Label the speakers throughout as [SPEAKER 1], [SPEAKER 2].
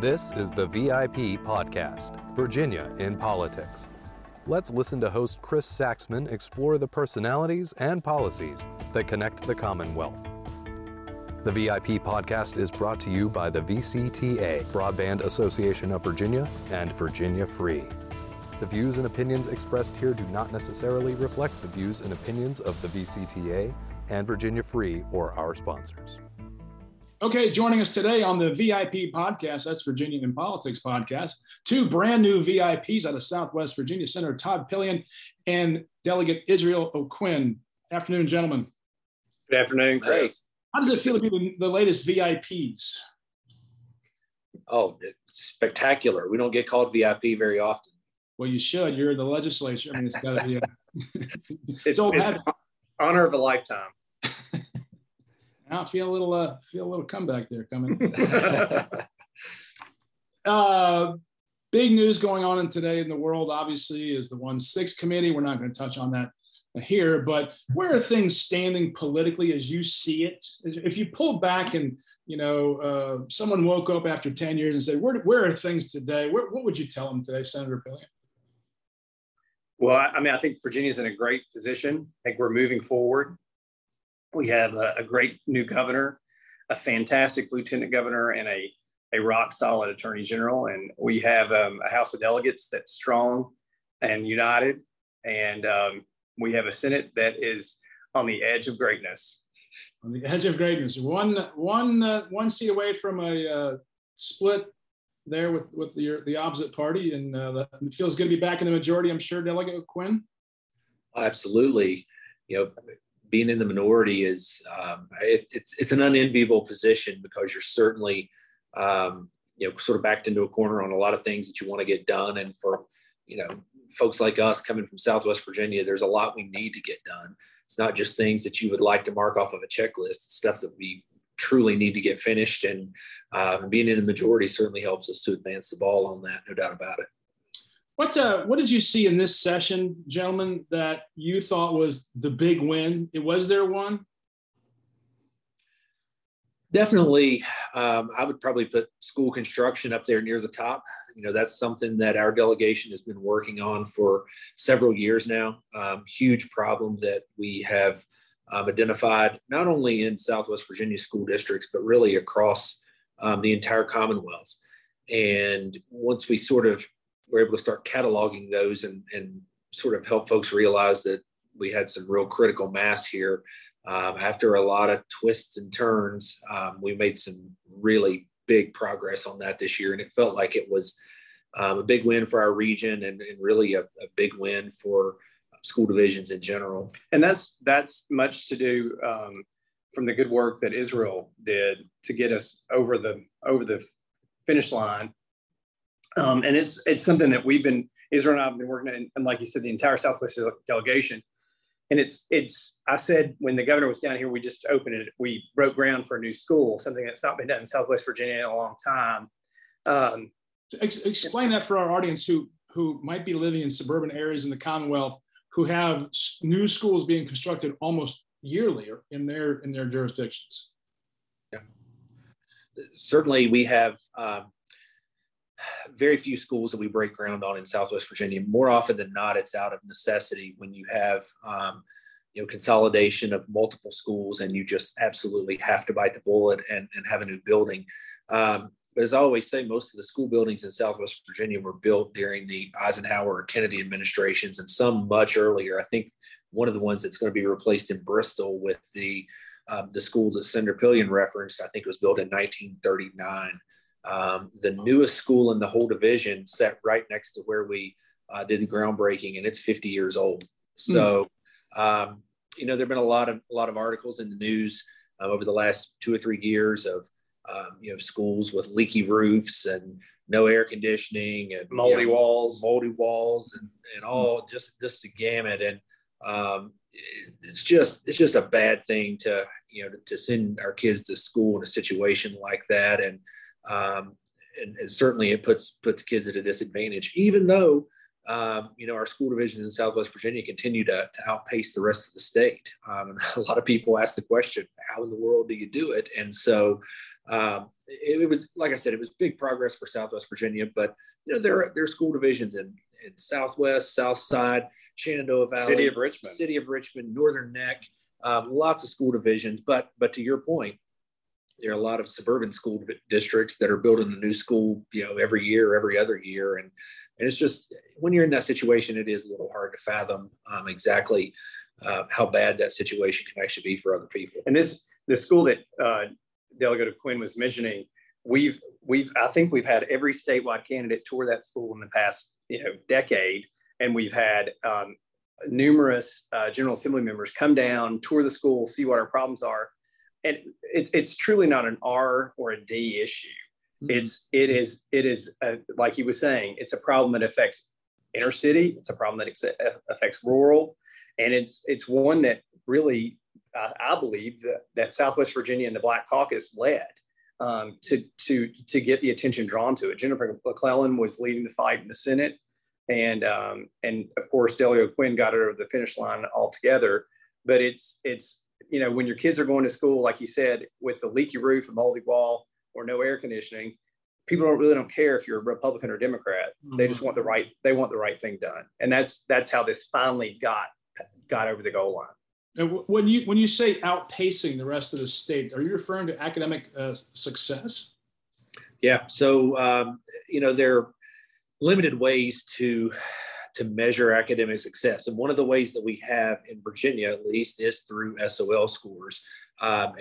[SPEAKER 1] This is the VIP Podcast, Virginia in Politics. Let's listen to host Chris Saxman explore the personalities and policies that connect the Commonwealth. The VIP podcast is brought to you by the VCTA, Broadband Association of Virginia, and Virginia Free. The views and opinions expressed here do not necessarily reflect the views and opinions of the VCTA and Virginia Free or our sponsors.
[SPEAKER 2] Okay, joining us today on the VIP podcast, that's Virginia in Politics podcast, two brand new VIPs out of Southwest Virginia, Senator Todd Pillion and Delegate Israel O'Quinn. Afternoon, gentlemen.
[SPEAKER 3] Good afternoon, Chris.
[SPEAKER 2] How does it feel to be the, the latest VIPs?
[SPEAKER 3] Oh, it's spectacular. We don't get called VIP very often.
[SPEAKER 2] Well, you should. You're in the legislature. I mean, it's got to be a,
[SPEAKER 4] it's, it's, old it's honor of a lifetime.
[SPEAKER 2] I feel a little uh, feel a little comeback there coming. uh, big news going on in today in the world, obviously, is the one six committee. We're not going to touch on that here, but where are things standing politically as you see it? If you pull back and you know uh, someone woke up after ten years and said, "Where where are things today?" Where, what would you tell them today, Senator Pillion?
[SPEAKER 4] Well, I mean, I think Virginia's in a great position. I think we're moving forward. We have a, a great new governor, a fantastic lieutenant governor, and a, a rock solid attorney general. And we have um, a House of Delegates that's strong and united. And um, we have a Senate that is on the edge of greatness.
[SPEAKER 2] On the edge of greatness. One, one, uh, one seat away from a uh, split there with, with the, the opposite party. And uh, it feels good to be back in the majority, I'm sure, Delegate Quinn.
[SPEAKER 3] Absolutely. You know, being in the minority is um, it, it's it's an unenviable position because you're certainly um, you know sort of backed into a corner on a lot of things that you want to get done, and for you know folks like us coming from Southwest Virginia, there's a lot we need to get done. It's not just things that you would like to mark off of a checklist; it's stuff that we truly need to get finished, and um, being in the majority certainly helps us to advance the ball on that, no doubt about it.
[SPEAKER 2] What uh, what did you see in this session, gentlemen, that you thought was the big win? It was there one.
[SPEAKER 3] Definitely, um, I would probably put school construction up there near the top. You know, that's something that our delegation has been working on for several years now. Um, huge problem that we have um, identified not only in Southwest Virginia school districts, but really across um, the entire Commonwealth. And once we sort of we're able to start cataloging those and, and sort of help folks realize that we had some real critical mass here. Um, after a lot of twists and turns, um, we made some really big progress on that this year, and it felt like it was um, a big win for our region and, and really a, a, big win for school divisions in general.
[SPEAKER 4] And that's that's much to do um, from the good work that Israel did to get us over the over the finish line um, and it's it's something that we've been Israel and I've been working on, and like you said, the entire Southwest delegation. And it's it's I said when the governor was down here, we just opened it. We broke ground for a new school, something that's not been done in Southwest Virginia in a long time. Um,
[SPEAKER 2] Ex- explain that for our audience who who might be living in suburban areas in the Commonwealth who have new schools being constructed almost yearly in their in their jurisdictions.
[SPEAKER 3] Yeah, certainly we have. Um, very few schools that we break ground on in Southwest Virginia. More often than not, it's out of necessity when you have um, you know consolidation of multiple schools and you just absolutely have to bite the bullet and, and have a new building. Um, as I always say, most of the school buildings in Southwest Virginia were built during the Eisenhower or Kennedy administrations, and some much earlier. I think one of the ones that's going to be replaced in Bristol with the um, the school that Senator Pillion referenced, I think was built in 1939. Um, the newest school in the whole division set right next to where we uh, did the groundbreaking, and it's 50 years old. So, mm. um, you know, there've been a lot of a lot of articles in the news uh, over the last two or three years of um, you know schools with leaky roofs and no air conditioning and
[SPEAKER 4] moldy
[SPEAKER 3] you know,
[SPEAKER 4] walls,
[SPEAKER 3] moldy walls, and and all mm. just just the gamut. And um, it's just it's just a bad thing to you know to, to send our kids to school in a situation like that and um, and, and, certainly it puts puts kids at a disadvantage. Even though um, you know our school divisions in Southwest Virginia continue to, to outpace the rest of the state, um, and a lot of people ask the question, "How in the world do you do it?" And so um, it, it, was like I said, it was big progress for Southwest Virginia. But you know, there are there are school divisions in in Southwest, South Side, Shenandoah Valley,
[SPEAKER 4] City of Richmond,
[SPEAKER 3] City of Richmond, Northern Neck, um, lots of school divisions. But but to your point, there are a lot of suburban school districts that are building a new school, you know, every year, every other year, and and it's just when you're in that situation, it is a little hard to fathom um, exactly uh, how bad that situation can actually be for other people.
[SPEAKER 4] And this the school that uh, Delegate Quinn was mentioning, we've we've I think we've had every statewide candidate tour that school in the past you know decade, and we've had um, numerous uh, General Assembly members come down, tour the school, see what our problems are, and it's it's truly not an R or a D issue. Mm-hmm. It's it is it is a, like he was saying, it's a problem that affects inner city. It's a problem that ex- affects rural, and it's it's one that really uh, I believe that, that Southwest Virginia and the Black Caucus led um, to to to get the attention drawn to it. Jennifer McClellan was leading the fight in the Senate, and um, and of course Delegate O'Quinn got it over the finish line altogether. But it's it's you know when your kids are going to school, like you said, with the leaky roof, a moldy wall, or no air conditioning, people don't really don't care if you're a Republican or Democrat. Mm-hmm. They just mm-hmm. want the right they want the right thing done, and that's that's how this finally got got over the goal line.
[SPEAKER 2] And when you when you say outpacing the rest of the state, are you referring to academic uh, success?
[SPEAKER 3] Yeah. So um, you know there are limited ways to to measure academic success, and one of the ways that we have in Virginia, at least, is through SOL scores. Um,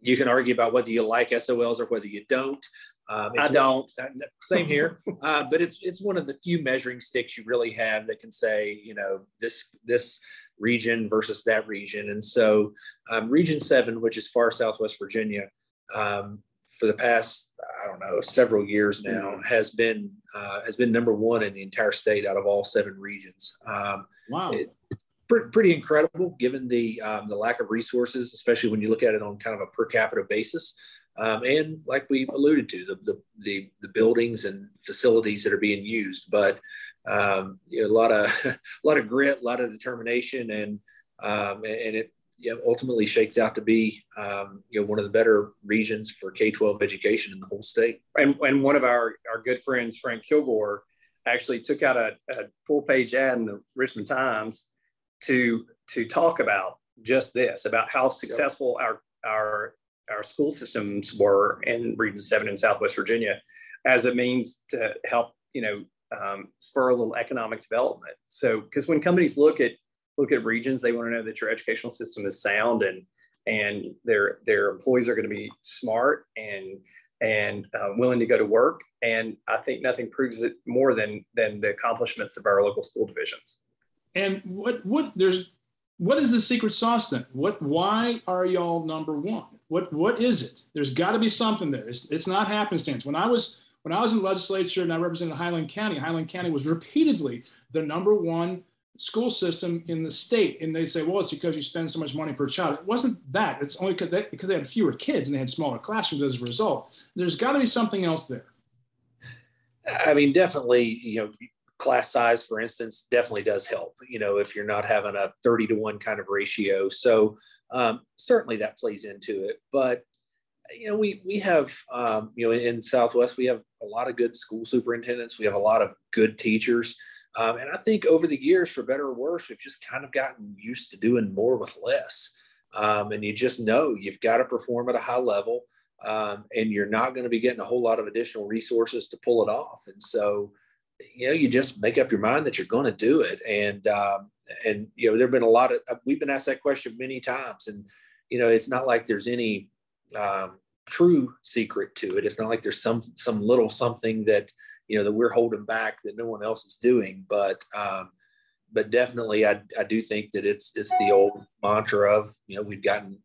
[SPEAKER 3] you can argue about whether you like SOLs or whether you don't.
[SPEAKER 4] Um, I don't.
[SPEAKER 3] One, same here. uh, but it's it's one of the few measuring sticks you really have that can say, you know, this this region versus that region. And so, um, Region Seven, which is far Southwest Virginia, um, for the past I don't know several years now, mm-hmm. has been uh, has been number one in the entire state out of all seven regions. Um,
[SPEAKER 2] wow.
[SPEAKER 3] It, it's pretty incredible given the um, the lack of resources, especially when you look at it on kind of a per capita basis. Um, and like we alluded to, the, the, the the buildings and facilities that are being used. But um, you know, a lot of a lot of grit, a lot of determination, and um, and it you know, ultimately shakes out to be um, you know one of the better regions for K twelve education in the whole state.
[SPEAKER 4] And, and one of our our good friends, Frank Kilgore, actually took out a, a full page ad in the Richmond Times to to talk about just this about how successful our our our school systems were in Region Seven in Southwest Virginia, as it means to help you know um, spur a little economic development. So, because when companies look at look at regions, they want to know that your educational system is sound and and their their employees are going to be smart and and uh, willing to go to work. And I think nothing proves it more than than the accomplishments of our local school divisions.
[SPEAKER 2] And what what there's what is the secret sauce then? What why are y'all number one? What what is it? There's got to be something there. It's, it's not happenstance. When I was when I was in legislature and I represented Highland County, Highland County was repeatedly the number one school system in the state. And they say, well, it's because you spend so much money per child. It wasn't that. It's only because they, because they had fewer kids and they had smaller classrooms as a result. There's got to be something else there.
[SPEAKER 3] I mean, definitely, you know, class size, for instance, definitely does help, you know, if you're not having a 30 to 1 kind of ratio. So um, certainly that plays into it. But you know, we we have um, you know in Southwest we have a lot of good school superintendents. We have a lot of good teachers, um, and I think over the years, for better or worse, we've just kind of gotten used to doing more with less. Um, and you just know you've got to perform at a high level, um, and you're not going to be getting a whole lot of additional resources to pull it off. And so, you know, you just make up your mind that you're going to do it. And um, and you know, there've been a lot of we've been asked that question many times, and you know, it's not like there's any um, true secret to it. It's not like there's some some little something that you know that we're holding back that no one else is doing. But um, but definitely, I I do think that it's it's the old mantra of you know we've gotten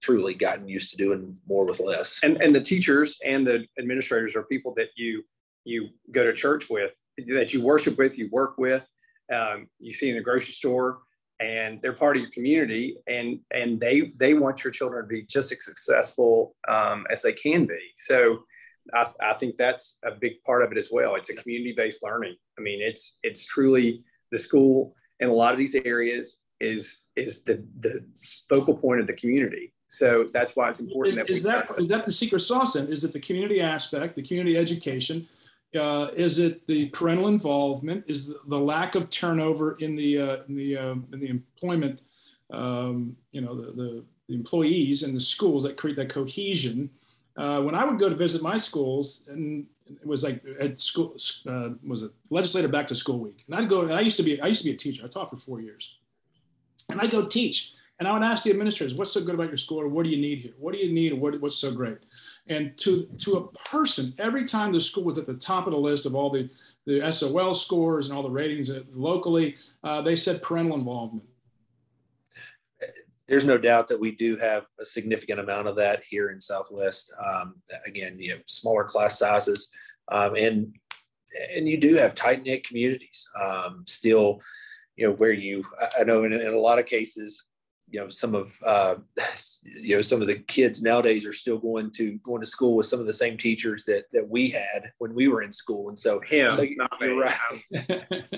[SPEAKER 3] truly gotten used to doing more with less.
[SPEAKER 4] And and the teachers and the administrators are people that you you go to church with, that you worship with, you work with, um, you see in the grocery store and they're part of your community and and they they want your children to be just as successful um, as they can be so I, I think that's a big part of it as well it's a community-based learning i mean it's it's truly the school in a lot of these areas is is the the focal point of the community So that's why it's important.
[SPEAKER 2] Is, that, is that is that the secret sauce? Then is it the community aspect, the community education? Uh, is it the parental involvement? Is the, the lack of turnover in the uh, in the uh, in the employment? Um, you know, the, the, the employees and the schools that create that cohesion. Uh, when I would go to visit my schools, and it was like at school uh, was it legislative back to school week, and I'd go. And I used to be I used to be a teacher. I taught for four years, and I'd go teach and I would ask the administrators, what's so good about your school or what do you need here? What do you need what, what's so great? And to, to a person, every time the school was at the top of the list of all the, the SOL scores and all the ratings locally, uh, they said parental involvement.
[SPEAKER 3] There's no doubt that we do have a significant amount of that here in Southwest. Um, again, you know, smaller class sizes, um, and and you do have tight knit communities. Um, still, you know, where you I know in, in a lot of cases, you know some of uh, you know some of the kids nowadays are still going to going to school with some of the same teachers that that we had when we were in school and so
[SPEAKER 4] him so you're me. right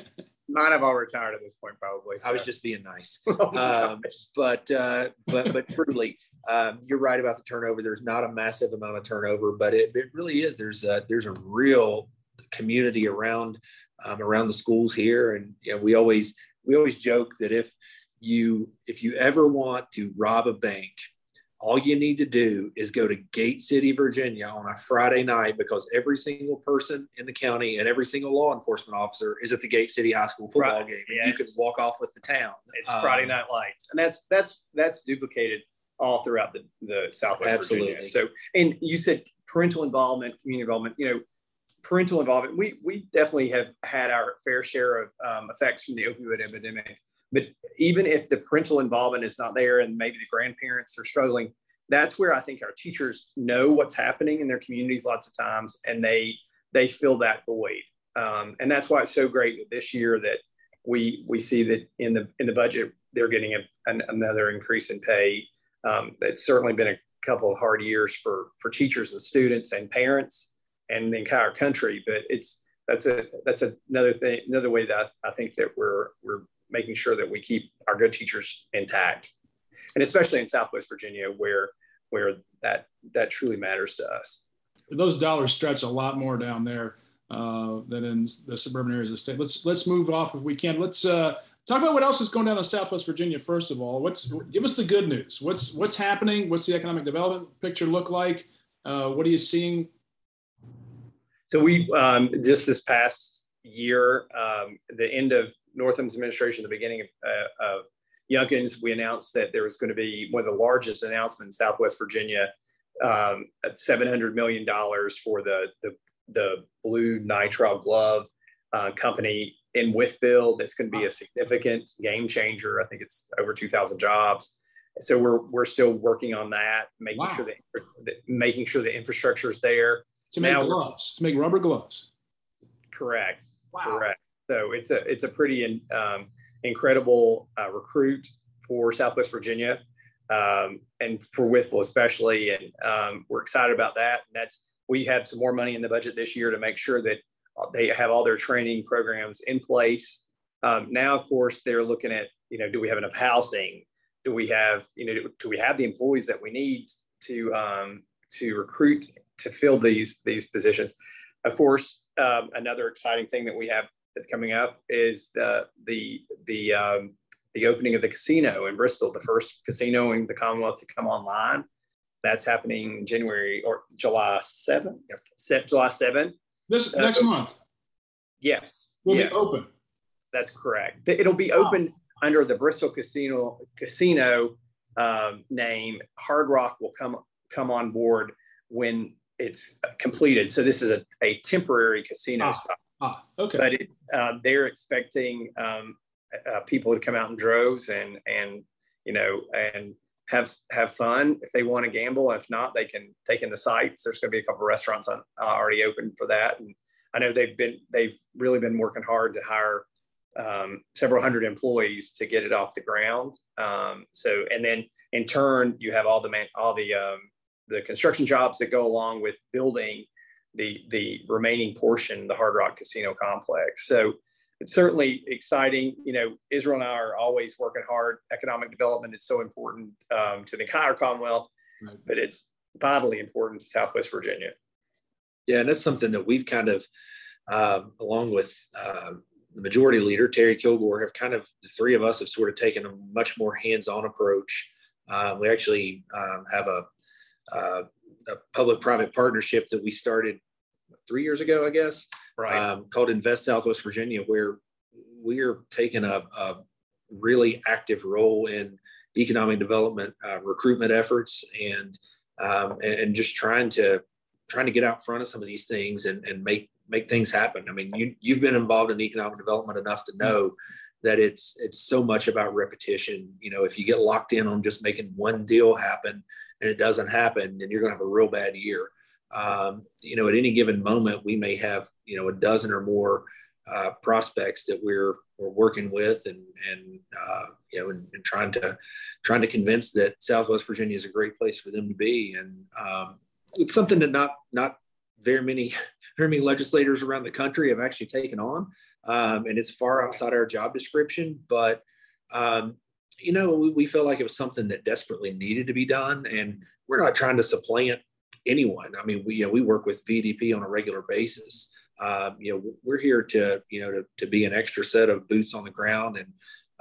[SPEAKER 4] mine have all retired at this point probably
[SPEAKER 3] so. i was just being nice. Oh, um, but uh, but but truly um, you're right about the turnover. There's not a massive amount of turnover but it, it really is. There's a there's a real community around um, around the schools here. And you know we always we always joke that if you if you ever want to rob a bank all you need to do is go to Gate City, Virginia on a Friday night because every single person in the county and every single law enforcement officer is at the Gate City High School football right. game. Yeah, you can walk off with the town.
[SPEAKER 4] It's um, Friday night lights. And that's that's that's duplicated all throughout the, the Southwest absolutely. Virginia. So and you said parental involvement, community involvement, you know, parental involvement. We we definitely have had our fair share of um, effects from the opioid epidemic but even if the parental involvement is not there and maybe the grandparents are struggling, that's where I think our teachers know what's happening in their communities lots of times and they they fill that void. Um, and that's why it's so great this year that we we see that in the in the budget they're getting a, an, another increase in pay. Um, it's certainly been a couple of hard years for for teachers and students and parents and the entire country, but it's that's a that's another thing another way that I think that we're we're making sure that we keep our good teachers intact, and especially in Southwest Virginia, where where that that truly matters to us.
[SPEAKER 2] Those dollars stretch a lot more down there uh, than in the suburban areas of the state. Let's let's move off if we can. Let's uh, talk about what else is going down in Southwest Virginia. First of all, what's give us the good news. What's what's happening? What's the economic development picture look like? Uh, what are you seeing?
[SPEAKER 4] So we um, just this past year, um, the end of Northam's administration, the beginning of, uh, of Youngkin's, we announced that there was going to be one of the largest announcements in Southwest Virginia um, at $700 million for the, the, the blue nitrile glove uh, company in Wytheville. That's going to be a significant game changer. I think it's over 2,000 jobs. So we're, we're still working on that, making wow. sure that, making sure the infrastructure is there
[SPEAKER 2] to make now, gloves, to make rubber gloves.
[SPEAKER 4] Correct. Wow. Correct. So it's a it's a pretty um, incredible uh, recruit for Southwest Virginia um, and for Wytheville especially, and um, we're excited about that. And that's we have some more money in the budget this year to make sure that they have all their training programs in place. Um, now, of course, they're looking at you know do we have enough housing? Do we have you know do we have the employees that we need to um, to recruit to fill these these positions? Of course, um, another exciting thing that we have that's coming up is the the the um, the opening of the casino in Bristol, the first casino in the Commonwealth to come online. That's happening January or July 7th. July 7th.
[SPEAKER 2] This uh, next month.
[SPEAKER 4] Yes.
[SPEAKER 2] Will
[SPEAKER 4] yes.
[SPEAKER 2] be open.
[SPEAKER 4] That's correct. It'll be open wow. under the Bristol Casino Casino um, name. Hard Rock will come come on board when it's completed. So this is a, a temporary casino ah.
[SPEAKER 2] Ah, okay.
[SPEAKER 4] But it, uh, they're expecting um, uh, people to come out in droves and and you know and have have fun if they want to gamble. If not, they can take in the sites. There's going to be a couple restaurants on, uh, already open for that, and I know they've been they've really been working hard to hire um, several hundred employees to get it off the ground. Um, so and then in turn, you have all the man, all the um, the construction jobs that go along with building the the remaining portion, the Hard Rock Casino complex. So it's certainly exciting. You know, Israel and I are always working hard. Economic development is so important um, to the entire Commonwealth, right. but it's vitally important to Southwest Virginia.
[SPEAKER 3] Yeah, and that's something that we've kind of, um, along with uh, the majority leader Terry Kilgore, have kind of the three of us have sort of taken a much more hands-on approach. Uh, we actually um, have a, uh, a public-private partnership that we started three years ago, I guess,
[SPEAKER 4] right.
[SPEAKER 3] um, called Invest Southwest Virginia, where we are taking a, a really active role in economic development uh, recruitment efforts and, um, and, and just trying to trying to get out front of some of these things and, and make make things happen. I mean, you you've been involved in economic development enough to know that it's it's so much about repetition. You know, if you get locked in on just making one deal happen and it doesn't happen, then you're going to have a real bad year. Um, you know, at any given moment, we may have you know a dozen or more uh, prospects that we're we're working with and and uh, you know and, and, trying to trying to convince that Southwest Virginia is a great place for them to be and um, it's something that not not very many very many legislators around the country have actually taken on um, and it's far outside our job description but um, you know we, we felt like it was something that desperately needed to be done and we're not trying to supplant anyone i mean we you know, we work with vdp on a regular basis um, you know we're here to you know to, to be an extra set of boots on the ground and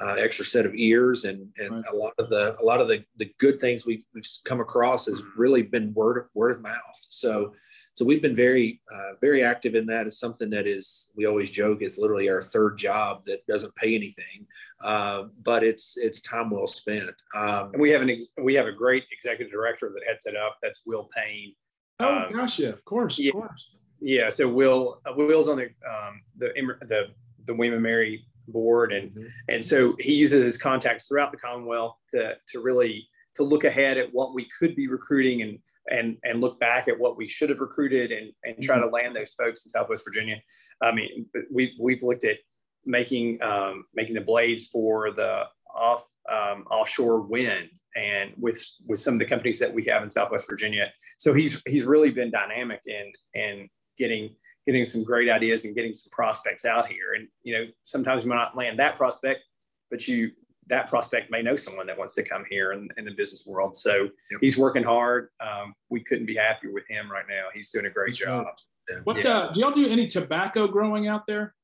[SPEAKER 3] uh, extra set of ears and and right. a lot of the a lot of the the good things we've, we've come across has mm-hmm. really been word of word of mouth so so we've been very uh, very active in that. It's something that is we always joke is literally our third job that doesn't pay anything. Uh, but it's it's time well spent.
[SPEAKER 4] Um, and we have an ex- we have a great executive director that heads it up. That's will payne.
[SPEAKER 2] Oh um, gosh yeah of course of
[SPEAKER 4] yeah,
[SPEAKER 2] course.
[SPEAKER 4] yeah so will uh, will's on the um, the the the William Mary board and mm-hmm. and so he uses his contacts throughout the commonwealth to to really to look ahead at what we could be recruiting and and and look back at what we should have recruited and and try mm-hmm. to land those folks in southwest virginia i mean we've we've looked at making um, making the blades for the off um, offshore wind and with with some of the companies that we have in southwest virginia so he's he's really been dynamic in in getting getting some great ideas and getting some prospects out here. And you know, sometimes you might not land that prospect, but you that prospect may know someone that wants to come here in, in the business world. So yep. he's working hard. Um, we couldn't be happier with him right now. He's doing a great That's job.
[SPEAKER 2] Right. What yeah. uh, do y'all do any tobacco growing out there?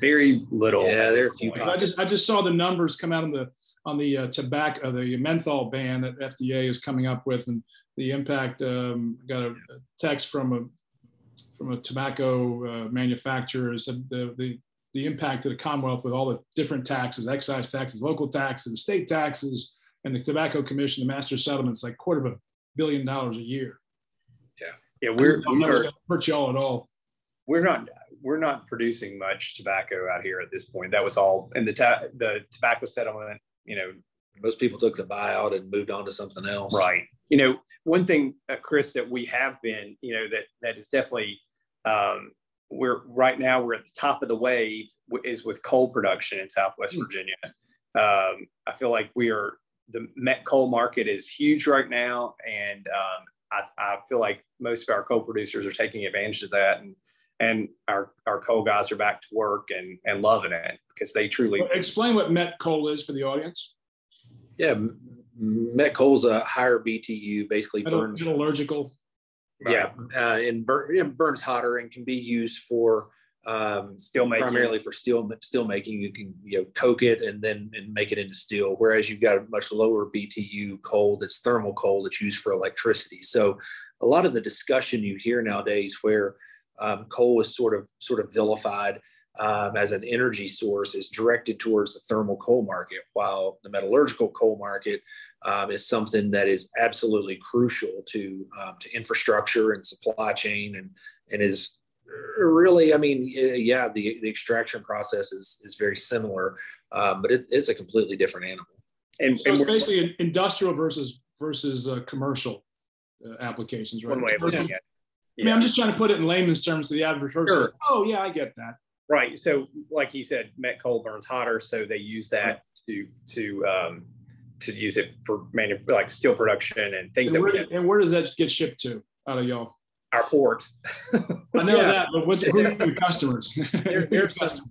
[SPEAKER 4] Very little.
[SPEAKER 3] Yeah, there are a few.
[SPEAKER 2] I just I just saw the numbers come out on the on the uh, tobacco the menthol ban that FDA is coming up with and the impact. Um, got a, a text from a from a tobacco uh, manufacturer said the, the, the impact to the Commonwealth with all the different taxes, excise taxes, local taxes, state taxes, and the Tobacco Commission, the master settlements, like quarter of a billion dollars a year.
[SPEAKER 4] Yeah, yeah, we're
[SPEAKER 2] we are hurt y'all at all.
[SPEAKER 4] We're not we're not producing much tobacco out here at this point. That was all, and the ta- the tobacco settlement. You know,
[SPEAKER 3] most people took the buyout and moved on to something else.
[SPEAKER 4] Right. You know, one thing, uh, Chris, that we have been, you know, that that is definitely um, we're right now we're at the top of the wave is with coal production in Southwest hmm. Virginia. Um, I feel like we are the met coal market is huge right now, and um, I, I, feel like most of our coal producers are taking advantage of that, and and our our coal guys are back to work and and loving it because they truly
[SPEAKER 2] explain what met coal is for the audience.
[SPEAKER 3] Yeah, met coal is a higher BTU, basically burns
[SPEAKER 2] metallurgical.
[SPEAKER 3] Yeah, uh, and burn, burns hotter and can be used for um,
[SPEAKER 4] steel making.
[SPEAKER 3] primarily for steel steel making. You can you know coke it and then and make it into steel. Whereas you've got a much lower BTU coal that's thermal coal that's used for electricity. So a lot of the discussion you hear nowadays where um, coal is sort of sort of vilified um, as an energy source is directed towards the thermal coal market, while the metallurgical coal market um, is something that is absolutely crucial to um, to infrastructure and supply chain, and and is really, I mean, yeah, the, the extraction process is is very similar, um, but it, it's a completely different animal.
[SPEAKER 2] And, so and it's basically an industrial versus versus uh, commercial uh, applications, right? One way of looking at it. Yeah. I mean, I'm just trying to put it in layman's terms to the average person. Sure. Oh, yeah, I get that.
[SPEAKER 4] Right. So, like he said, met coal burns hotter, so they use that to to um, to use it for manu- like steel production and things.
[SPEAKER 2] And where, and where does that get shipped to out of y'all?
[SPEAKER 4] Our port.
[SPEAKER 2] I know yeah. that, but what's who are your customers?
[SPEAKER 3] there, there's, customers.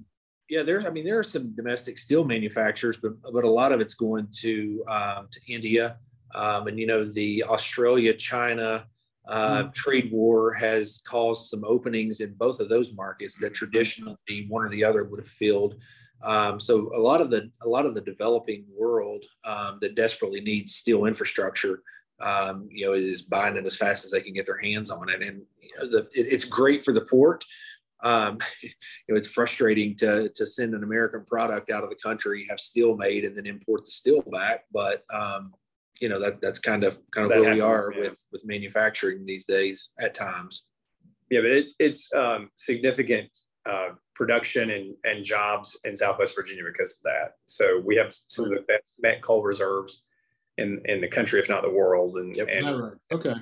[SPEAKER 3] Yeah, there's. I mean, there are some domestic steel manufacturers, but but a lot of it's going to um, to India, um, and you know the Australia China uh, mm-hmm. trade war has caused some openings in both of those markets that traditionally one or the other would have filled. Um, so a lot of the a lot of the developing world um, that desperately needs steel infrastructure, um, you know, is buying it as fast as they can get their hands on it, and you know, the, it, it's great for the port. Um, you know, it's frustrating to to send an American product out of the country, have steel made, and then import the steel back. But um, you know that that's kind of kind of that where we are yeah. with with manufacturing these days at times.
[SPEAKER 4] Yeah, but it, it's um, significant uh, production and, and jobs in Southwest Virginia because of that. So we have some of the best met coal reserves in, in the country, if not the world. And,
[SPEAKER 2] yep.
[SPEAKER 4] and
[SPEAKER 2] right. okay.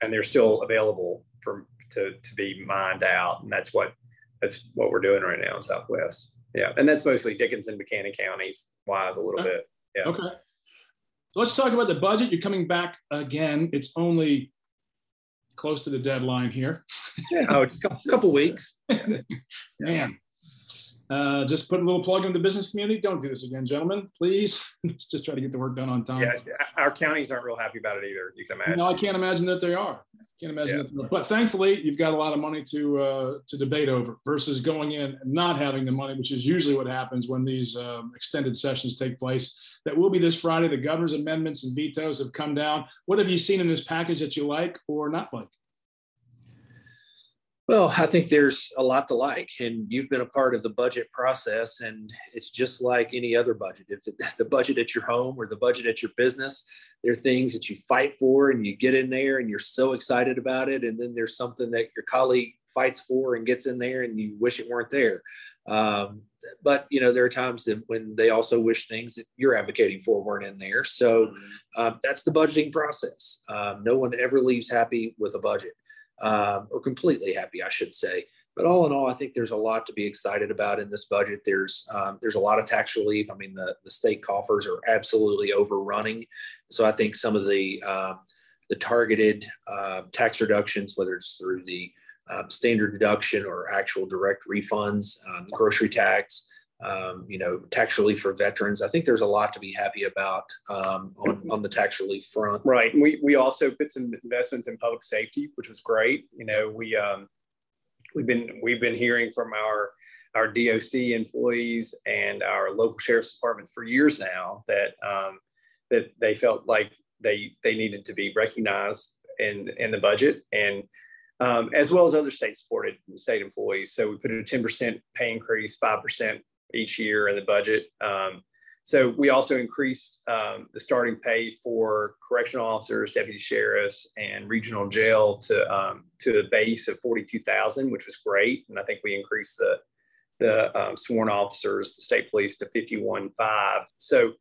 [SPEAKER 4] And they're still available for to, to be mined out. And that's what that's what we're doing right now in Southwest. Yeah. And that's mostly Dickenson, Buchanan counties wise a little
[SPEAKER 2] okay.
[SPEAKER 4] bit. Yeah.
[SPEAKER 2] Okay. Let's talk about the budget. You're coming back again. It's only close to the deadline here.
[SPEAKER 3] Yeah, oh, a couple weeks.
[SPEAKER 2] Man, uh, just put a little plug in the business community. Don't do this again, gentlemen. Please. Let's just try to get the work done on time.
[SPEAKER 4] Yeah, our counties aren't real happy about it either. You can imagine.
[SPEAKER 2] No, I can't imagine that they are. Can't imagine yeah. But thankfully, you've got a lot of money to uh, to debate over versus going in and not having the money, which is usually what happens when these um, extended sessions take place. That will be this Friday. The governor's amendments and vetoes have come down. What have you seen in this package that you like or not like?
[SPEAKER 3] Well, I think there's a lot to like, and you've been a part of the budget process, and it's just like any other budget. If it, the budget at your home or the budget at your business, there are things that you fight for, and you get in there, and you're so excited about it, and then there's something that your colleague fights for and gets in there, and you wish it weren't there. Um, but you know, there are times that when they also wish things that you're advocating for weren't in there. So mm-hmm. um, that's the budgeting process. Um, no one ever leaves happy with a budget um, or completely happy, I should say. But all in all, I think there's a lot to be excited about in this budget. There's um, there's a lot of tax relief. I mean, the the state coffers are absolutely overrunning. So I think some of the uh, the targeted uh, tax reductions, whether it's through the um, standard deduction or actual direct refunds, um, grocery tax, um, you know, tax relief for veterans. I think there's a lot to be happy about um, on, on the tax relief front.
[SPEAKER 4] Right. We, we also put some investments in public safety, which was great. You know, we, um, we've been, we've been hearing from our, our DOC employees and our local sheriff's departments for years now that, um, that they felt like they, they needed to be recognized in, in the budget and um, as well as other state supported state employees. So we put in a 10% pay increase, 5% each year in the budget. Um, so we also increased um, the starting pay for correctional officers, deputy sheriffs, and regional jail to um, to a base of forty two thousand, which was great. And I think we increased the the um, sworn officers, the state police, to fifty one five. So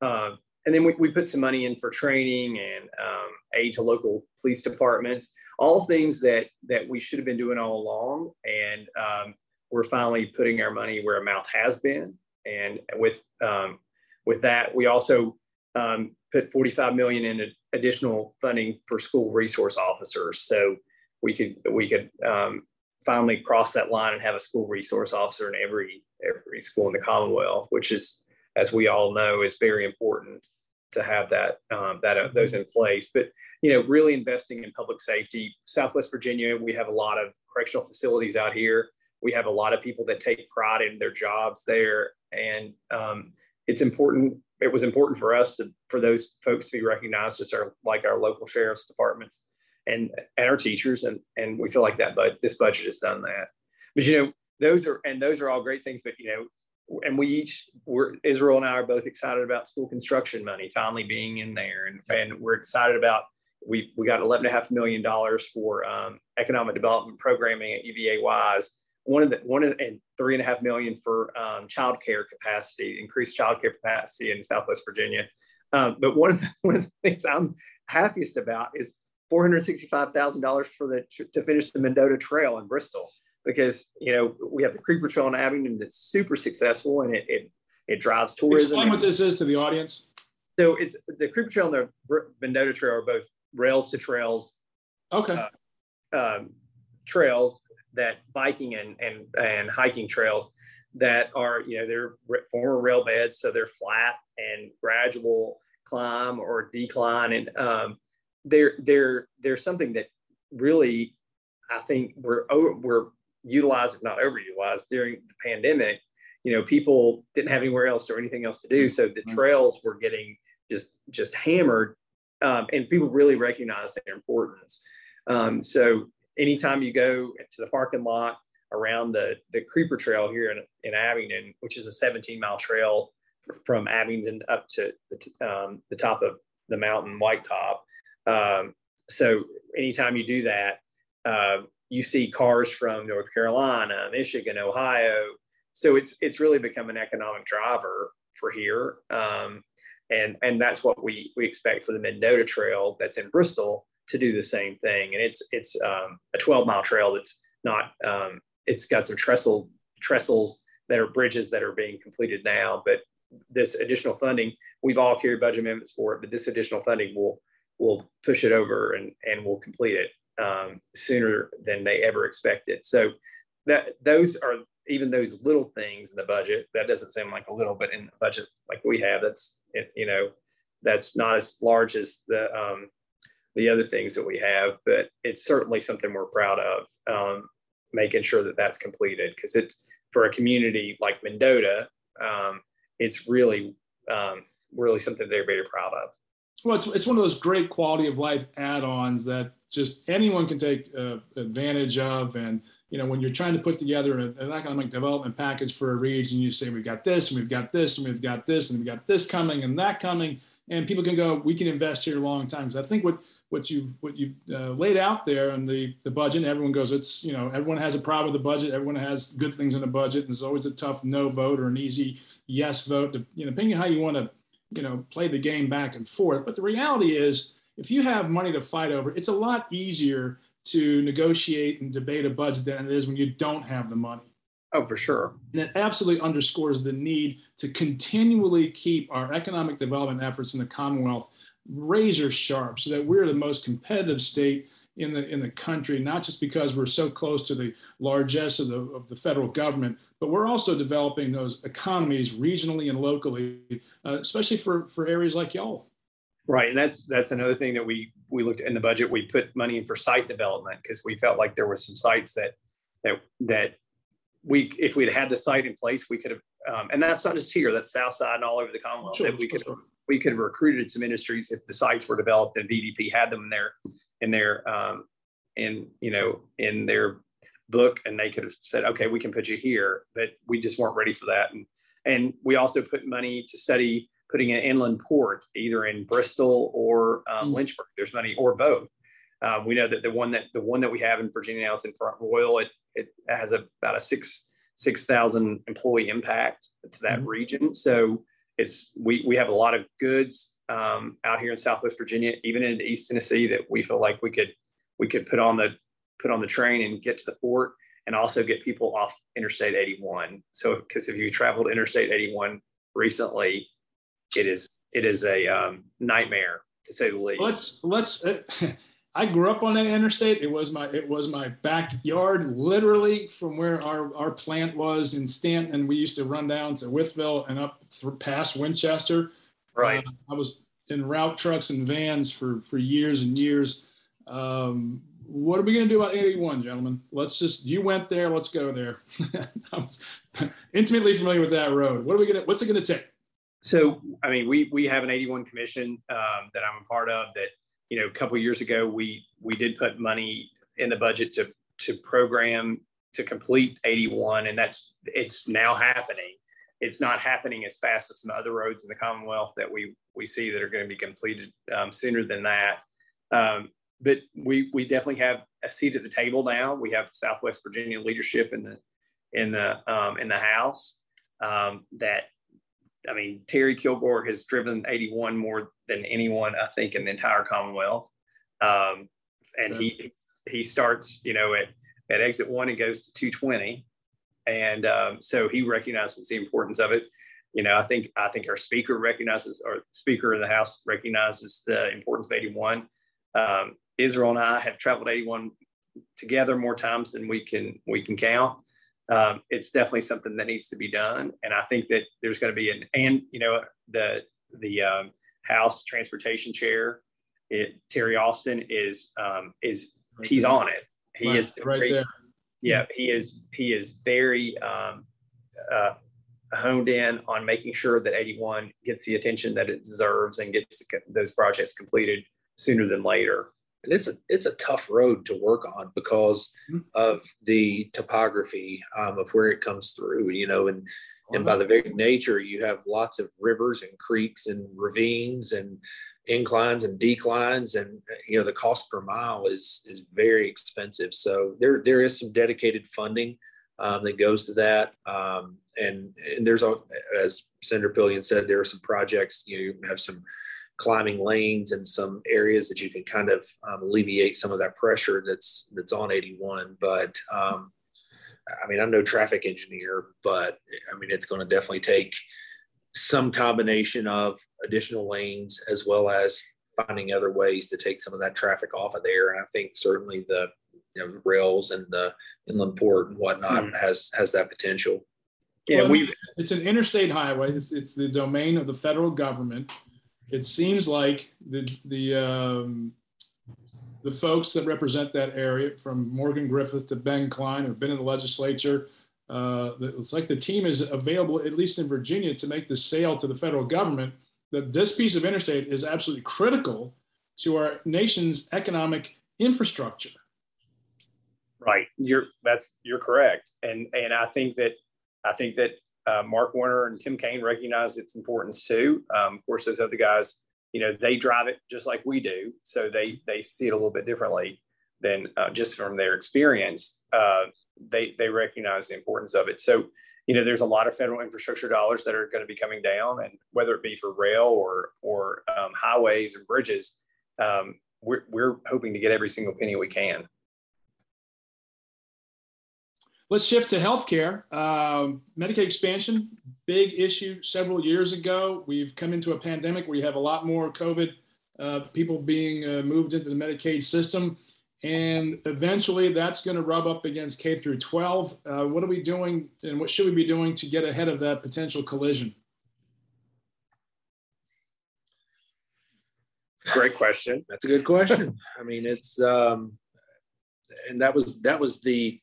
[SPEAKER 4] um, and then we, we put some money in for training and um, aid to local police departments, all things that that we should have been doing all along. And um, we're finally putting our money where our mouth has been. And with um, with that, we also um, put 45 million in additional funding for school resource officers. So we could we could um, finally cross that line and have a school resource officer in every every school in the Commonwealth, which is, as we all know, is very important to have that um, that uh, those in place. But you know, really investing in public safety. Southwest Virginia, we have a lot of correctional facilities out here we have a lot of people that take pride in their jobs there. And um, it's important it was important for us to for those folks to be recognized just our like our local sheriff's departments and and our teachers. And and we feel like that but this budget has done that. But you know those are and those are all great things but you know and we each we're israel and i are both excited about school construction money finally being in there. And, and we're excited about we we got 11 and a half million dollars for um, economic development programming at uva wise one of the one of the, and three and a half million for um, childcare capacity, increased childcare capacity in Southwest Virginia. Um, but one of the, one of the things I'm happiest about is four hundred sixty-five thousand dollars for the to finish the Mendota Trail in Bristol because you know we have the Creeper Trail in Abingdon that's super successful and it it, it drives tourism.
[SPEAKER 2] Explain what this is to the audience.
[SPEAKER 4] So it's the Creeper Trail and the Mendota Trail are both rails to trails.
[SPEAKER 2] Okay. Uh,
[SPEAKER 4] um, trails that biking and and, and hiking trails that are, you know, they're former rail beds, so they're flat and gradual climb or decline. And um, they're, they're, they're something that really, I think we're, we're utilized, not overutilized during the pandemic. You know, people didn't have anywhere else or anything else to do. So the trails were getting just, just hammered um, and people really recognize their importance. Um, so anytime you go to the parking lot around the, the Creeper Trail here in, in Abingdon, which is a 17 mile trail from Abingdon up to the, um, the top of the mountain, White Top. Um, so anytime you do that, uh, you see cars from North Carolina, Michigan, Ohio. So it's it's really become an economic driver for here, um, and and that's what we we expect for the Mendota Trail that's in Bristol to do the same thing. And it's it's um, a 12 mile trail that's not um, it's got some trestle trestles that are bridges that are being completed now. But this additional funding, we've all carried budget amendments for it, but this additional funding will will push it over and and will complete it um, sooner than they ever expected. So that those are even those little things in the budget. That doesn't seem like a little, but in a budget like we have, that's you know that's not as large as the um, the other things that we have, but it's certainly something we're proud of, um, making sure that that's completed because it's for a community like Mendota, um, it's really, um, really something they're very proud of.
[SPEAKER 2] Well, it's, it's one of those great quality of life add-ons that just anyone can take uh, advantage of. And, you know, when you're trying to put together an, an economic development package for a region, you say, we've got this and we've got this and we've got this and we've got this coming and that coming. And people can go, we can invest here a long time. Because I think what what you what you uh, laid out there and the the budget. everyone goes, it's you know everyone has a problem with the budget. Everyone has good things in the budget. And there's always a tough no vote or an easy yes vote. To, you know, depending on how you want to you know play the game back and forth. But the reality is, if you have money to fight over, it's a lot easier to negotiate and debate a budget than it is when you don't have the money.
[SPEAKER 4] Oh, for sure.
[SPEAKER 2] And it absolutely underscores the need to continually keep our economic development efforts in the Commonwealth razor sharp so that we're the most competitive state in the in the country not just because we're so close to the largesse of the, of the federal government but we're also developing those economies regionally and locally uh, especially for for areas like y'all.
[SPEAKER 4] Right and that's that's another thing that we we looked at in the budget we put money in for site development because we felt like there were some sites that that that we if we'd had the site in place we could have um, and that's not just here that's south side and all over the commonwealth sure, that we could sure we could have recruited some industries if the sites were developed and VDP had them in their in their um, in you know in their book and they could have said okay we can put you here but we just weren't ready for that. And and we also put money to study putting an inland port either in Bristol or um, mm. Lynchburg. There's money or both. Um, we know that the one that the one that we have in Virginia now is in Front Royal. It it has a, about a six six thousand employee impact to that mm. region. So it's we we have a lot of goods um, out here in Southwest Virginia, even in East Tennessee, that we feel like we could we could put on the put on the train and get to the port, and also get people off Interstate 81. So, because if you traveled Interstate 81 recently, it is it is a um, nightmare to say the least.
[SPEAKER 2] Let's let's. Uh, I grew up on that interstate. It was my it was my backyard, literally from where our, our plant was in Staunton. And we used to run down to Wytheville and up past Winchester.
[SPEAKER 4] Right.
[SPEAKER 2] Uh, I was in route trucks and vans for for years and years. Um, what are we going to do about 81, gentlemen? Let's just you went there. Let's go there. I was intimately familiar with that road. What are we going to? What's it going to take?
[SPEAKER 4] So, I mean, we we have an 81 commission um, that I'm a part of that you know, a couple years ago, we we did put money in the budget to to program to complete 81, and that's it's now happening. It's not happening as fast as some other roads in the Commonwealth that we we see that are going to be completed um, sooner than that. Um, but we we definitely have a seat at the table now. We have Southwest Virginia leadership in the in the um, in the House um, that I mean, Terry Kilgore has driven 81 more than anyone, I think, in the entire Commonwealth. Um, and he he starts, you know, at, at exit one and goes to 220. And um, so he recognizes the importance of it. You know, I think I think our speaker recognizes, our speaker in the House recognizes the importance of 81. Um, Israel and I have traveled 81 together more times than we can we can count. um, it's definitely something that needs to be done. And I think that there's going to be an and you know the the um, House Transportation Chair, it, Terry Austin is um, is he's on it. He right, is
[SPEAKER 2] right very, there.
[SPEAKER 4] Yeah, he is he is very um, uh, honed in on making sure that 81 gets the attention that it deserves and gets those projects completed sooner than later
[SPEAKER 3] and it's a it's a tough road to work on because mm-hmm. of the topography um, of where it comes through you know and and by the very nature you have lots of rivers and creeks and ravines and inclines and declines and you know the cost per mile is is very expensive. So there there is some dedicated funding um, that goes to that um, and and there's a as senator pillion said there are some projects you, know, you have some climbing lanes and some areas that you can kind of um, alleviate some of that pressure that's that's on 81 but um, i mean i'm no traffic engineer but i mean it's going to definitely take some combination of additional lanes as well as finding other ways to take some of that traffic off of there and i think certainly the you know, rails and the inland port and whatnot mm. has has that potential
[SPEAKER 2] yeah well, we it's an interstate highway it's, it's the domain of the federal government it seems like the the um, the folks that represent that area, from Morgan Griffith to Ben Cline, have been in the legislature. Uh, it's like the team is available, at least in Virginia, to make the sale to the federal government. That this piece of interstate is absolutely critical to our nation's economic infrastructure.
[SPEAKER 4] Right, you're that's you're correct, and and I think that I think that uh, Mark Warner and Tim Kaine recognize its importance too. Um, of course, those other guys, you know, they drive it just like we do, so they they see it a little bit differently than uh, just from their experience. Uh, they they recognize the importance of it. So, you know, there's a lot of federal infrastructure dollars that are going to be coming down, and whether it be for rail or or um, highways or bridges, um, we're we're hoping to get every single penny we can.
[SPEAKER 2] Let's shift to healthcare. Um, Medicaid expansion, big issue several years ago. We've come into a pandemic where you have a lot more COVID uh, people being uh, moved into the Medicaid system. And eventually that's going to rub up against K through 12. Uh, what are we doing and what should we be doing to get ahead of that potential collision?
[SPEAKER 4] Great question.
[SPEAKER 3] That's a good question. I mean, it's, um, and that was, that was the,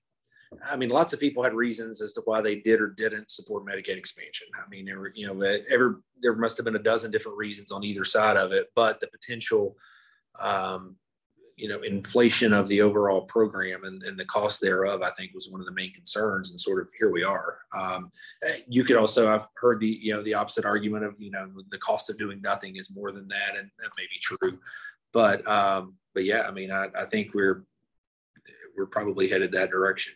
[SPEAKER 3] I mean, lots of people had reasons as to why they did or didn't support Medicaid expansion. I mean, there were, you know, ever there must have been a dozen different reasons on either side of it, but the potential, um, you know, inflation of the overall program and, and, the cost thereof, I think, was one of the main concerns. And sort of here we are. Um, you could also, I've heard the, you know, the opposite argument of, you know, the cost of doing nothing is more than that, and that may be true. But, um, but yeah, I mean, I, I think we're we're probably headed that direction.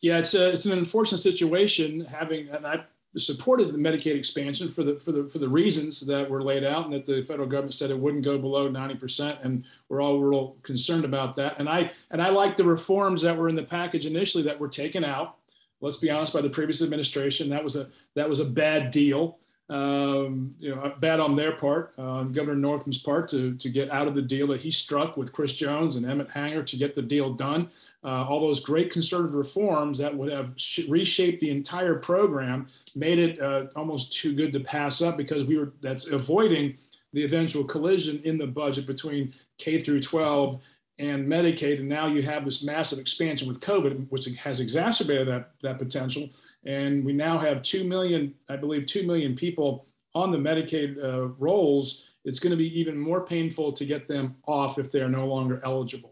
[SPEAKER 2] Yeah, it's a, it's an unfortunate situation having, and I supported the Medicaid expansion for the for the for the reasons that were laid out, and that the federal government said it wouldn't go below 90%, and we're all real concerned about that. And I and I like the reforms that were in the package initially that were taken out. Let's be honest, by the previous administration, that was a that was a bad deal. Um, you know, bad on their part, uh, Governor Northam's part, to to get out of the deal that he struck with Chris Jones and Emmett Hanger to get the deal done uh, all those great conservative reforms that would have sh- reshaped the entire program, made it uh, almost too good to pass up because we were that's avoiding the eventual collision in the budget between K through 12 and Medicaid. And now you have this massive expansion with COVID, which has exacerbated that, that potential. And we now have 2 million, I believe, 2 million people on the Medicaid uh, rolls. It's going to be even more painful to get them off if they are no longer eligible.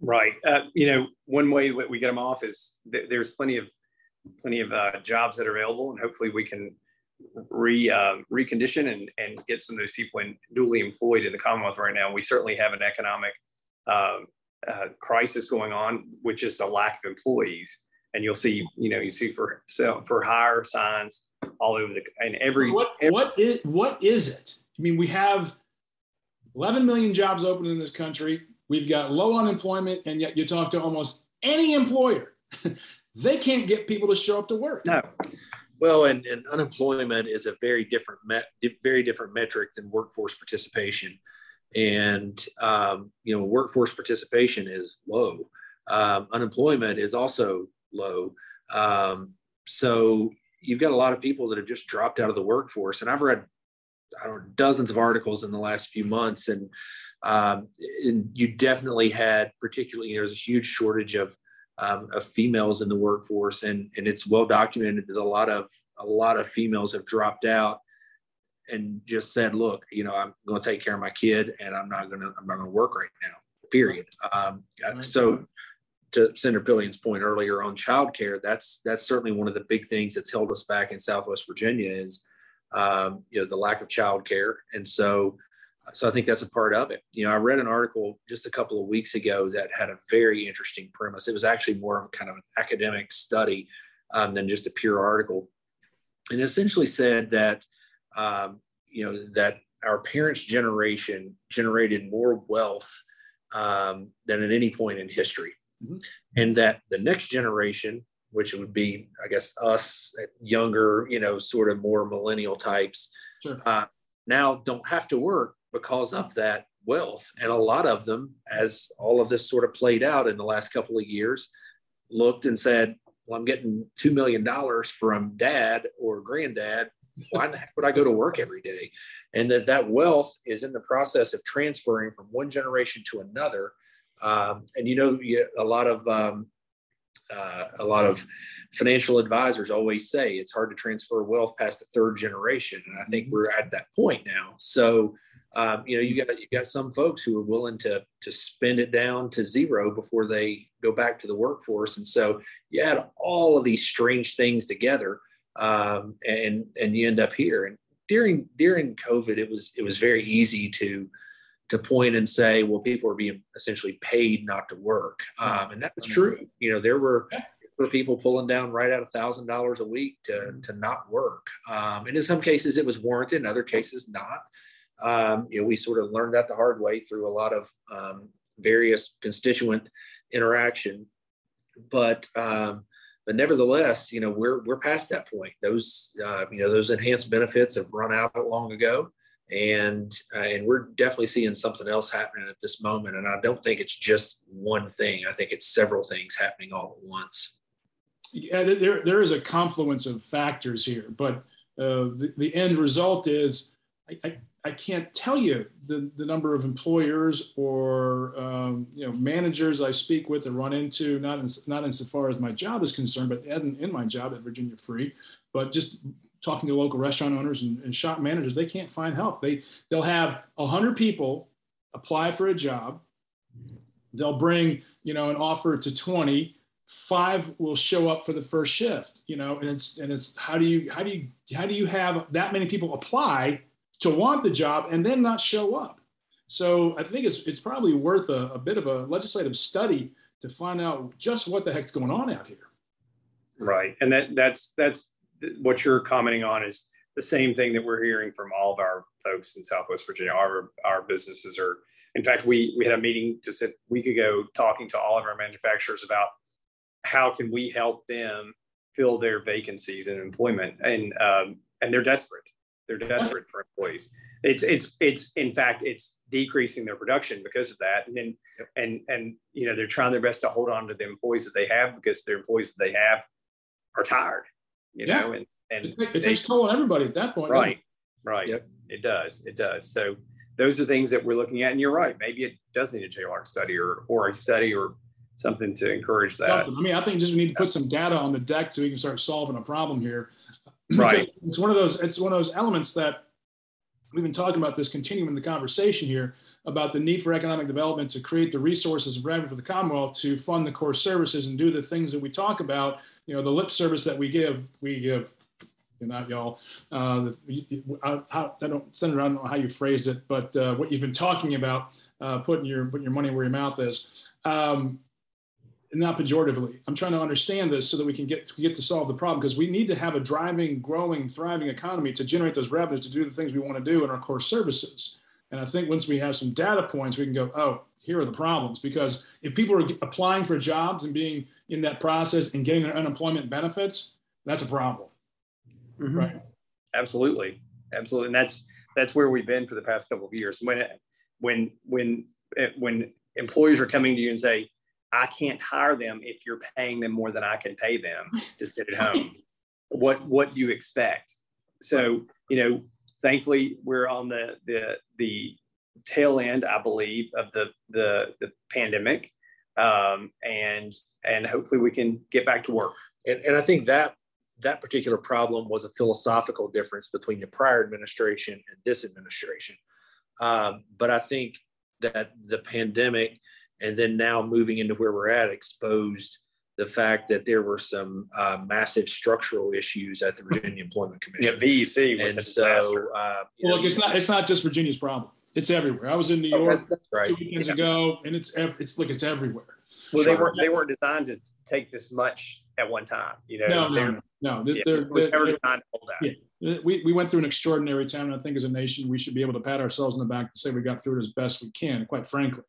[SPEAKER 4] Right. Uh, you know, one way that we get them off is th- there's plenty of plenty of uh, jobs that are available, and hopefully we can re uh, recondition and and get some of those people in duly employed in the Commonwealth right now. We certainly have an economic um, uh, crisis going on, which is the lack of employees. And you'll see, you know, you see for so for hire signs all over the and every
[SPEAKER 2] what
[SPEAKER 4] every,
[SPEAKER 2] what is what is it? I mean, we have 11 million jobs open in this country We've got low unemployment, and yet you talk to almost any employer, they can't get people to show up to work.
[SPEAKER 3] No. Well, and, and unemployment is a very different, very different metric than workforce participation. And, um, you know, workforce participation is low. um, unemployment is also low. Um, so you've got a lot of people that have just dropped out of the workforce. And I've read I don't know, dozens of articles in the last few months, and, um, and you definitely had, particularly, you know, there's a huge shortage of um, of females in the workforce, and and it's well documented. There's a lot of a lot of females have dropped out and just said, "Look, you know, I'm going to take care of my kid, and I'm not going to I'm not going to work right now." Period. Um, so to Senator Pillion's point earlier on childcare, that's that's certainly one of the big things that's held us back in Southwest Virginia is um, you know the lack of childcare, and so so I think that's a part of it. You know, I read an article just a couple of weeks ago that had a very interesting premise. It was actually more of kind of an academic study um, than just a pure article, and essentially said that um, you know that our parents' generation generated more wealth um, than at any point in history mm-hmm. and that the next generation which would be i guess us younger you know sort of more millennial types sure. uh, now don't have to work because of that wealth. And a lot of them as all of this sort of played out in the last couple of years looked and said well i'm getting $2 million from dad or granddad. Why the heck would i go to work every day? And that that wealth is in the process of transferring from one generation to another. Um, and you know, a lot of um, uh, a lot of financial advisors always say it's hard to transfer wealth past the third generation, and I think we're at that point now. So, um, you know, you got you got some folks who are willing to to spend it down to zero before they go back to the workforce, and so you add all of these strange things together, um, and and you end up here. And during during COVID, it was it was very easy to to point and say, well, people are being essentially paid not to work. Um, and that was true. You know, there were, were people pulling down right at a thousand dollars a week to, to not work. Um, and in some cases it was warranted, in other cases not. Um, you know, we sort of learned that the hard way through a lot of um, various constituent interaction. But um, but nevertheless, you know, we're we're past that point. Those uh, you know those enhanced benefits have run out long ago. And uh, and we're definitely seeing something else happening at this moment. And i don't think it's just one thing. I think it's several things happening all at once.
[SPEAKER 2] Yeah there, there is a confluence of factors here. But uh, the, the end result is I, I, I, can't tell you the, the number of employers or um, you know managers I speak with and run into not in, not insofar as my job is concerned but in, in my job at Virginia Free but just talking to local restaurant owners and, and shop managers, they can't find help. They they'll have hundred people apply for a job. They'll bring you know an offer to twenty. Five will show up for the first shift. You know, and it's and it's how do you how do you how do you have that many people apply to want the job and then not show up? So I think it's it's probably worth a, a bit of a legislative study to find out just what the heck's going on out here.
[SPEAKER 4] Right, and that that's that's what you're commenting on is the same thing that we're hearing from all of our folks in Southwest Virginia. Our, our businesses are, in fact, we, we had a meeting just a week ago talking to all of our manufacturers about how can we help them fill their vacancies in employment. And, um, and they're desperate. They're desperate for employees. It's, it's, it's, in fact, it's decreasing their production because of that. And then, and, and, you know, they're trying their best to hold on to the employees that they have because the employees that they have are tired you yeah. know, and, and
[SPEAKER 2] it, it they, takes toll on everybody at that point.
[SPEAKER 4] Right. Right. Yep. It does. It does. So those are things that we're looking at. And you're right. Maybe it does need a JLARC study or, or a study or something to encourage that. I
[SPEAKER 2] mean, I think just we need to put some data on the deck so we can start solving a problem here.
[SPEAKER 4] Right.
[SPEAKER 2] it's one of those, it's one of those elements that we've been talking about this continuing the conversation here about the need for economic development to create the resources and revenue for the Commonwealth to fund the core services and do the things that we talk about. You know, the lip service that we give, we give. you Not y'all. Uh, I, I, don't, Senator, I don't know how you phrased it, but uh, what you've been talking about, uh, putting your putting your money where your mouth is. Um, not pejoratively. I'm trying to understand this so that we can get to get to solve the problem because we need to have a driving, growing, thriving economy to generate those revenues to do the things we want to do in our core services. And I think once we have some data points, we can go, oh, here are the problems. Because if people are applying for jobs and being in that process and getting their unemployment benefits, that's a problem.
[SPEAKER 4] Mm-hmm. Right. Absolutely. Absolutely. And that's that's where we've been for the past couple of years. When when when when employers are coming to you and say, I can't hire them if you're paying them more than I can pay them to sit at home. what what do you expect? So you know, thankfully we're on the the the tail end, I believe, of the the the pandemic, um, and and hopefully we can get back to work.
[SPEAKER 3] And, and I think that that particular problem was a philosophical difference between the prior administration and this administration. Um, but I think that the pandemic and then now moving into where we're at exposed the fact that there were some uh, massive structural issues at the Virginia Employment Commission.
[SPEAKER 4] Yeah, VEC was
[SPEAKER 3] and
[SPEAKER 4] a disaster.
[SPEAKER 3] so, uh,
[SPEAKER 2] well, look, it's not it's not just Virginia's problem. It's everywhere. I was in New York
[SPEAKER 3] that's right.
[SPEAKER 2] two weekends
[SPEAKER 4] Yeah.
[SPEAKER 2] ago, and it's ev- it's look, it's everywhere.
[SPEAKER 4] well, they weren't they weren't designed to take this much at one time. You know,
[SPEAKER 2] No, no, no. no.
[SPEAKER 4] yeah,
[SPEAKER 2] They're-
[SPEAKER 4] it was
[SPEAKER 2] they're-
[SPEAKER 4] never
[SPEAKER 2] they're-
[SPEAKER 4] designed to hold out.
[SPEAKER 2] Yeah. we, we went through an extraordinary time, and I think as a nation, we should be able to pat ourselves on the back to say we got through it as best we can, quite frankly.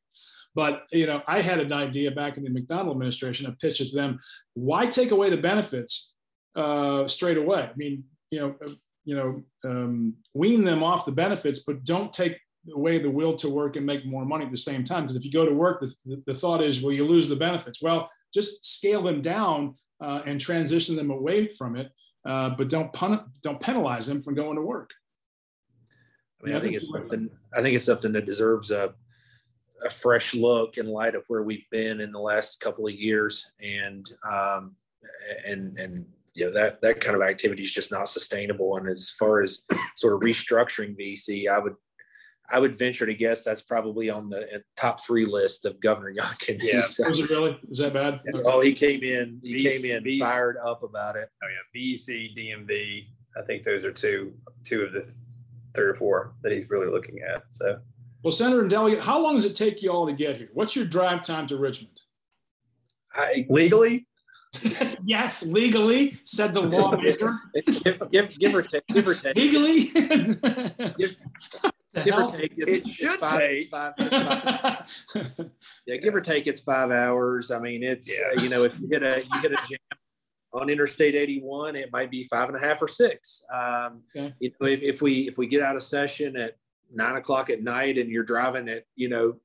[SPEAKER 2] But you know, I had an idea back in the McDonnell administration. I pitched it to them: Why take away the benefits uh, straight away? I mean, you know, uh, you know, um, wean them off the benefits, but don't take away the will to work and make more money at the same time. Because if you go to work, the, the, the thought is, well, you lose the benefits. Well, just scale them down uh, and transition them away from it uh, but don't pun- don't penalize them from going to work.
[SPEAKER 3] I mean, I think it's something. I think it's something that deserves a a fresh look in light of where we've been in the last couple of years, and um, and and you know that that kind of activity is just not sustainable. And as far as sort of restructuring VEC, I would I would venture to guess that's probably on the top three list of Governor Youngkin.
[SPEAKER 4] Yeah.
[SPEAKER 3] He's,
[SPEAKER 2] Was it really? Was that bad? Okay.
[SPEAKER 3] oh, he came in. He
[SPEAKER 4] Beast-
[SPEAKER 3] came in
[SPEAKER 4] beast.
[SPEAKER 3] fired up about it.
[SPEAKER 4] Oh yeah, VEC, DMV. I think those are two two of the three or four that he's really looking at. So
[SPEAKER 2] Well, Senator and Delegate, how long does it take you all to get here? What's your drive time to Richmond?
[SPEAKER 3] I,
[SPEAKER 4] legally,
[SPEAKER 2] yes, legally, said the lawmaker.
[SPEAKER 3] give, give, give or take, give or take,
[SPEAKER 2] legally?
[SPEAKER 3] Give- give or take. It's,
[SPEAKER 4] It should
[SPEAKER 3] it's five,
[SPEAKER 4] take.
[SPEAKER 3] it's five, it's five- yeah, give or take, it's five hours. I mean, it's
[SPEAKER 4] Yeah.
[SPEAKER 3] uh, you know, if you hit a you hit a jam on Interstate 81, it might be five and a half or six. Um,
[SPEAKER 2] Okay.
[SPEAKER 3] you know, if, if we if we get out of session at nine o'clock at night and you're driving at you know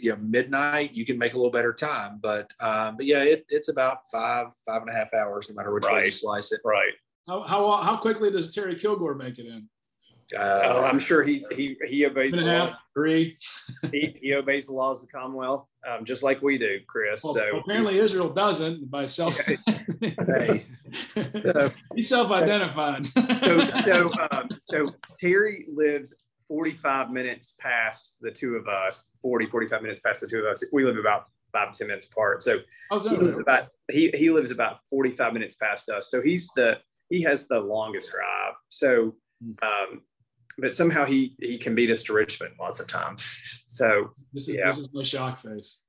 [SPEAKER 3] you know midnight, you can make a little better time. But um, but yeah, it, it's about five five and a half hours, no matter which way you slice it.
[SPEAKER 4] right?
[SPEAKER 2] how, how, how quickly does Terry Kilgore make it in?
[SPEAKER 3] Uh,
[SPEAKER 4] Oh, I'm sure he he he obeys the law.
[SPEAKER 2] half, three.
[SPEAKER 4] He, he obeys the laws of the Commonwealth, um, just like we do, Chris.
[SPEAKER 2] Well,
[SPEAKER 4] so
[SPEAKER 2] apparently Israel doesn't by self.
[SPEAKER 3] hey,
[SPEAKER 2] He's self-identified.
[SPEAKER 4] so so um, so Terry lives 45 minutes past the two of us 40 45 minutes past the two of us we live about five ten minutes apart so
[SPEAKER 2] How's
[SPEAKER 4] he lives about he, he lives about 45 minutes past us so he's the he has the longest drive so um but somehow he he can beat us to richmond lots of times so
[SPEAKER 2] This is
[SPEAKER 4] Yeah.
[SPEAKER 2] this is my shock face.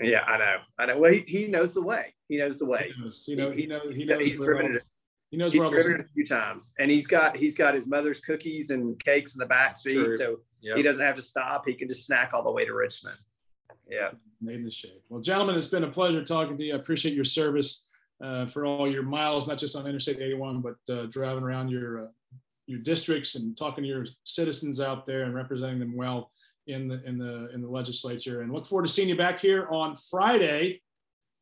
[SPEAKER 4] yeah i know i know well he, he knows the way he knows the way
[SPEAKER 2] He knows. He know. He knows. He knows.
[SPEAKER 4] he's driven it
[SPEAKER 2] He knows
[SPEAKER 4] He's
[SPEAKER 2] where all
[SPEAKER 4] driven a few times, and he's got he's got his mother's cookies and cakes in the back seat,
[SPEAKER 3] True.
[SPEAKER 4] so
[SPEAKER 3] Yep.
[SPEAKER 4] he doesn't have to stop. He can just snack all the way to Richmond. Yeah,
[SPEAKER 2] made in the shape. Well, gentlemen, it's been a pleasure talking to you. I appreciate your service uh, for all your miles, not just on Interstate 81, but uh, driving around your uh, your districts and talking to your citizens out there and representing them well in the in the in the legislature. And look forward to seeing you back here on Friday.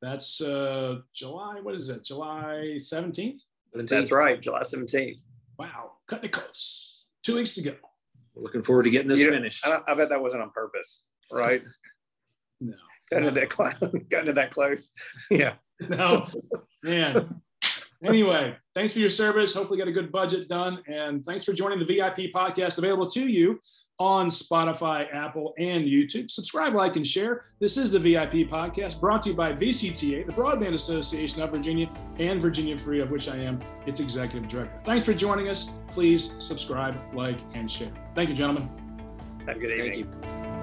[SPEAKER 2] That's uh, July. What is it? July 17th.
[SPEAKER 4] That's right. July seventeenth.
[SPEAKER 2] Wow, cutting it close. Two weeks to go.
[SPEAKER 3] We're looking forward to getting this
[SPEAKER 4] You
[SPEAKER 3] finished.
[SPEAKER 4] I, I bet that wasn't on purpose, right?
[SPEAKER 2] No.
[SPEAKER 4] Got into that close. Got into that close. Yeah.
[SPEAKER 2] no, man. Anyway, thanks for your service. Hopefully, get a good budget done. And thanks for joining the VIP podcast available to you on Spotify, Apple, and YouTube. Subscribe, like, and share. This is the VIP podcast brought to you by VCTA, the Broadband Association of Virginia, and Virginia Free, of which I am its executive director. Thanks for joining us. Please subscribe, like, and share. Thank you, gentlemen.
[SPEAKER 4] Have a good evening.
[SPEAKER 3] Thank you.